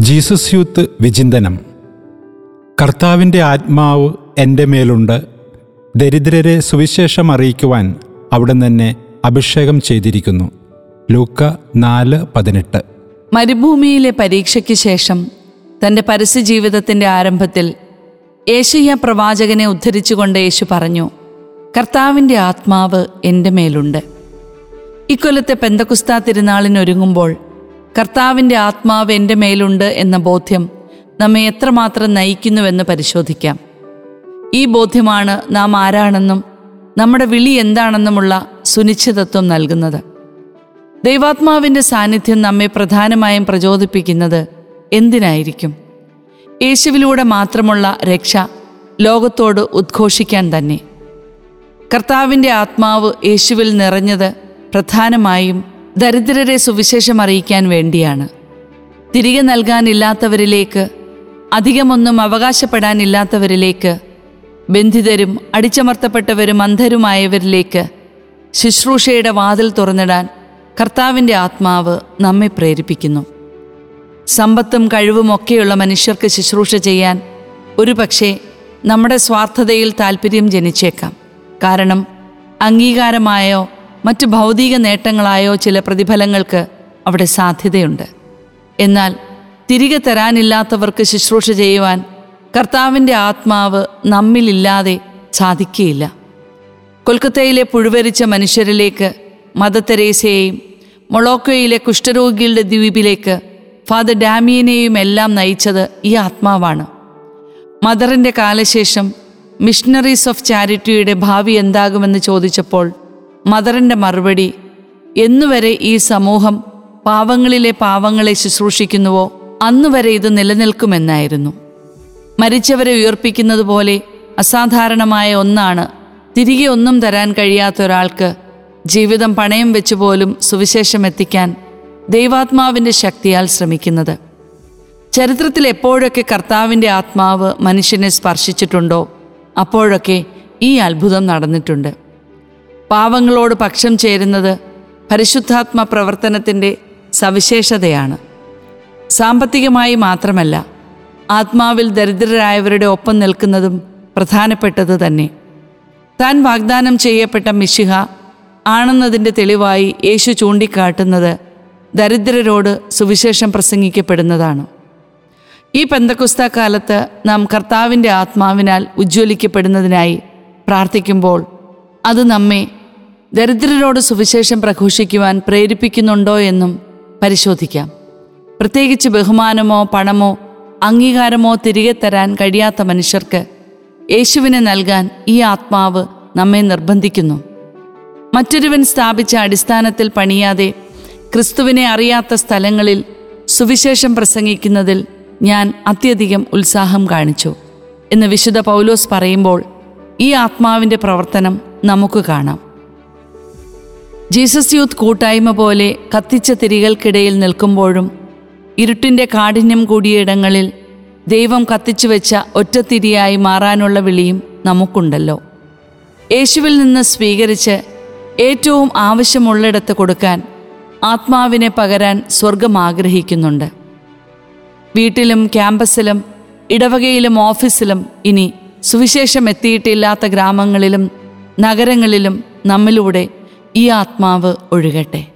Jesus youth വിചിന്തനം. കർത്താവിന്റെ ആത്മാവ് എന്റെ മേലുണ്ട്. ദരിദ്രരെ സുവിശേഷം അറിയിക്കുവാൻ അവിടെ തന്നെ അഭിഷേകം ചെയ്തിരിക്കുന്നു. ലൂക്ക നാല് പതിനെട്ട്. മരുഭൂമിയിലെ പരീക്ഷയ്ക്ക് ശേഷം തന്റെ പരസ്യ ജീവിതത്തിന്റെ ആരംഭത്തിൽ ഏഷ്യ പ്രവാചകനെ ഉദ്ധരിച്ചുകൊണ്ട് യേശു പറഞ്ഞു കർത്താവിന്റെ ആത്മാവ് എന്റെ മേലുണ്ട്. ഇക്കൊല്ലത്തെ പെന്തകുസ്താ തിരുനാളിനൊരുങ്ങുമ്പോൾ കർത്താവിന്റെ ആത്മാവ് എന്റെ മേലുണ്ട് എന്ന ബോധ്യം നമ്മെ എത്രമാത്രം നയിക്കുന്നുവെന്ന് പരിശോധിക്കാം. ഈ ബോധ്യമാണ് നാം ആരാണെന്നും നമ്മുടെ വിളി എന്താണെന്നുമുള്ള സുനിശ്ചിതത്വം നൽകുന്നത്. ദൈവാത്മാവിന്റെ സാന്നിധ്യം നമ്മെ പ്രധാനമായും പ്രചോദിപ്പിക്കുന്നത് എന്തിനായിരിക്കും? യേശുവിലൂടെ മാത്രമുള്ള രക്ഷ ലോകത്തോട് ഉദ്ഘോഷിക്കാൻ തന്നെ. കർത്താവിന്റെ ആത്മാവ് യേശുവിൽ നിറഞ്ഞത് പ്രധാനമായും ദരിദ്രരെ സുവിശേഷം അറിയിക്കാൻ വേണ്ടിയാണ്. തിരികെ നൽകാനില്ലാത്തവരിലേക്ക് അധികമൊന്നും അവകാശപ്പെടാനില്ലാത്തവരിലേക്ക് ബന്ധിതരും അടിച്ചമർത്തപ്പെട്ടവരും അന്ധരുമായവരിലേക്ക് ശുശ്രൂഷയുടെ വാതിൽ തുറന്നിടാൻ കർത്താവിന്റെ ആത്മാവ് നമ്മെ പ്രേരിപ്പിക്കുന്നു. സമ്പത്തും കഴിവുമൊക്കെയുള്ള മനുഷ്യർക്ക് ശുശ്രൂഷ ചെയ്യാൻ ഒരുപക്ഷെ നമ്മുടെ സ്വാർത്ഥതയിൽ താല്പര്യം ജനിച്ചേക്കാം. കാരണം അംഗീകാരമായോ മറ്റു ഭൗതിക നേട്ടങ്ങളായോ ചില പ്രതിഫലങ്ങൾക്ക് അവിടെ സാധ്യതയുണ്ട്. എന്നാൽ തിരികെ തരാനില്ലാത്തവർക്ക് ശുശ്രൂഷ ചെയ്യുവാൻ കർത്താവിന്റെ ആത്മാവ് നമ്മിലില്ലാതെ സാധിക്കുകയില്ല. കൊൽക്കത്തയിലെ പുഴുവരിച്ച മനുഷ്യരിലേക്ക് മദർ തെരേസയെയും മൊളോക്കോയിലെ കുഷ്ഠരോഗികളുടെ ദ്വീപിലേക്ക് ഫാദർ ഡാമിയനെയും എല്ലാം നയിച്ചത് ഈ ആത്മാവാണ്. മദറിന്റെ കാലശേഷം മിഷണറീസ് ഓഫ് ചാരിറ്റിയുടെ ഭാവി എന്താകുമെന്ന് ചോദിച്ചപ്പോൾ മദറിന്റെ മറുപടി എന്നുവരെ ഈ സമൂഹം പാവങ്ങളിലെ പാവങ്ങളെ ശുശ്രൂഷിക്കുന്നുവോ? അന്നുവരെ ഇത് നിലനിൽക്കുമെന്നായിരുന്നു. മരിച്ചവരെ ഉയർപ്പിക്കുന്നത് പോലെ അസാധാരണമായ ഒന്നാണ് തിരികെ ഒന്നും തരാൻ കഴിയാത്ത ഒരാൾക്ക് ജീവിതം പണയം വെച്ച് പോലും സുവിശേഷം എത്തിക്കാൻ ദൈവാത്മാവിന്റെ ശക്തിയാൽ ശ്രമിക്കുന്നത്. ചരിത്രത്തിൽ എപ്പോഴൊക്കെ കർത്താവിന്റെ ആത്മാവ് മനുഷ്യനെ സ്പർശിച്ചിട്ടുണ്ടോ അപ്പോഴൊക്കെ ഈ അത്ഭുതം നടന്നിട്ടുണ്ട്. പാവങ്ങളോട് പക്ഷം ചേരുന്നത് പരിശുദ്ധാത്മ പ്രവർത്തനത്തിന്റെ സവിശേഷതയാണ്. സാമ്പത്തികമായി മാത്രമല്ല ആത്മാവിൽ ദരിദ്രരായവരുടെ ഒപ്പം നിൽക്കുന്നതും പ്രധാനപ്പെട്ടത് തന്നെ. താൻ വാഗ്ദാനം ചെയ്യപ്പെട്ട മിശിഹ ആണെന്നതിന്റെ തെളിവായി യേശു ചൂണ്ടിക്കാട്ടുന്നത് ദരിദ്രരോട് സുവിശേഷം പ്രസംഗിക്കപ്പെടുന്നതാണ്. ഈ പെന്തക്കുസ്ത കാലത്ത് നാം കർത്താവിന്റെ ആത്മാവിനാൽ ഉജ്ജ്വലിക്കപ്പെടുന്നതിനായി പ്രാർത്ഥിക്കുമ്പോൾ അത് നമ്മെ ദരിദ്രരോട് സുവിശേഷം പ്രഘോഷിക്കുവാൻ പ്രേരിപ്പിക്കുന്നുണ്ടോ എന്നും പരിശോധിക്കാം. പ്രത്യേകിച്ച് ബഹുമാനമോ പണമോ അംഗീകാരമോ തിരികെ തരാൻ കഴിയാത്ത മനുഷ്യർക്ക് യേശുവിനെ നൽകാൻ ഈ ആത്മാവ് നമ്മെ നിർബന്ധിക്കുന്നു. മറ്റൊരുവൻ സ്ഥാപിച്ച അടിസ്ഥാനത്തിൽ പണിയാതെ ക്രിസ്തുവിനെ അറിയാത്ത സ്ഥലങ്ങളിൽ സുവിശേഷം പ്രസംഗിക്കുന്നതിൽ ഞാൻ അത്യധികം ഉത്സാഹം കാണിച്ചു എന്ന് വിശുദ്ധ പൗലോസ് പറയുമ്പോൾ ഈ ആത്മാവിന്റെ പ്രവർത്തനം നമുക്ക് കാണാം. ജീസസ് യൂത്ത് കൂട്ടായ്മ പോലെ കത്തിച്ച തിരികൾക്കിടയിൽ നിൽക്കുമ്പോഴും ഇരുട്ടിന്റെ കാഠിന്യം കൂടിയ ഇടങ്ങളിൽ ദൈവം കത്തിച്ചു വെച്ച ഒറ്റത്തിരിയായി മാറാനുള്ള വിളിയും നമുക്കുണ്ടല്ലോ. യേശുവിൽ നിന്ന് സ്വീകരിച്ച് ഏറ്റവും ആവശ്യമുള്ളിടത്ത് കൊടുക്കാൻ ആത്മാവിനെ പകരാൻ സ്വർഗം ആഗ്രഹിക്കുന്നുണ്ട്. വീട്ടിലും ക്യാമ്പസിലും ഇടവകയിലും ഓഫീസിലും ഇനി സുവിശേഷം എത്തിയിട്ടില്ലാത്ത ഗ്രാമങ്ങളിലും നഗരങ്ങളിലും നമ്മിലൂടെ ഈ ആത്മാവ് ഒഴുകട്ടെ.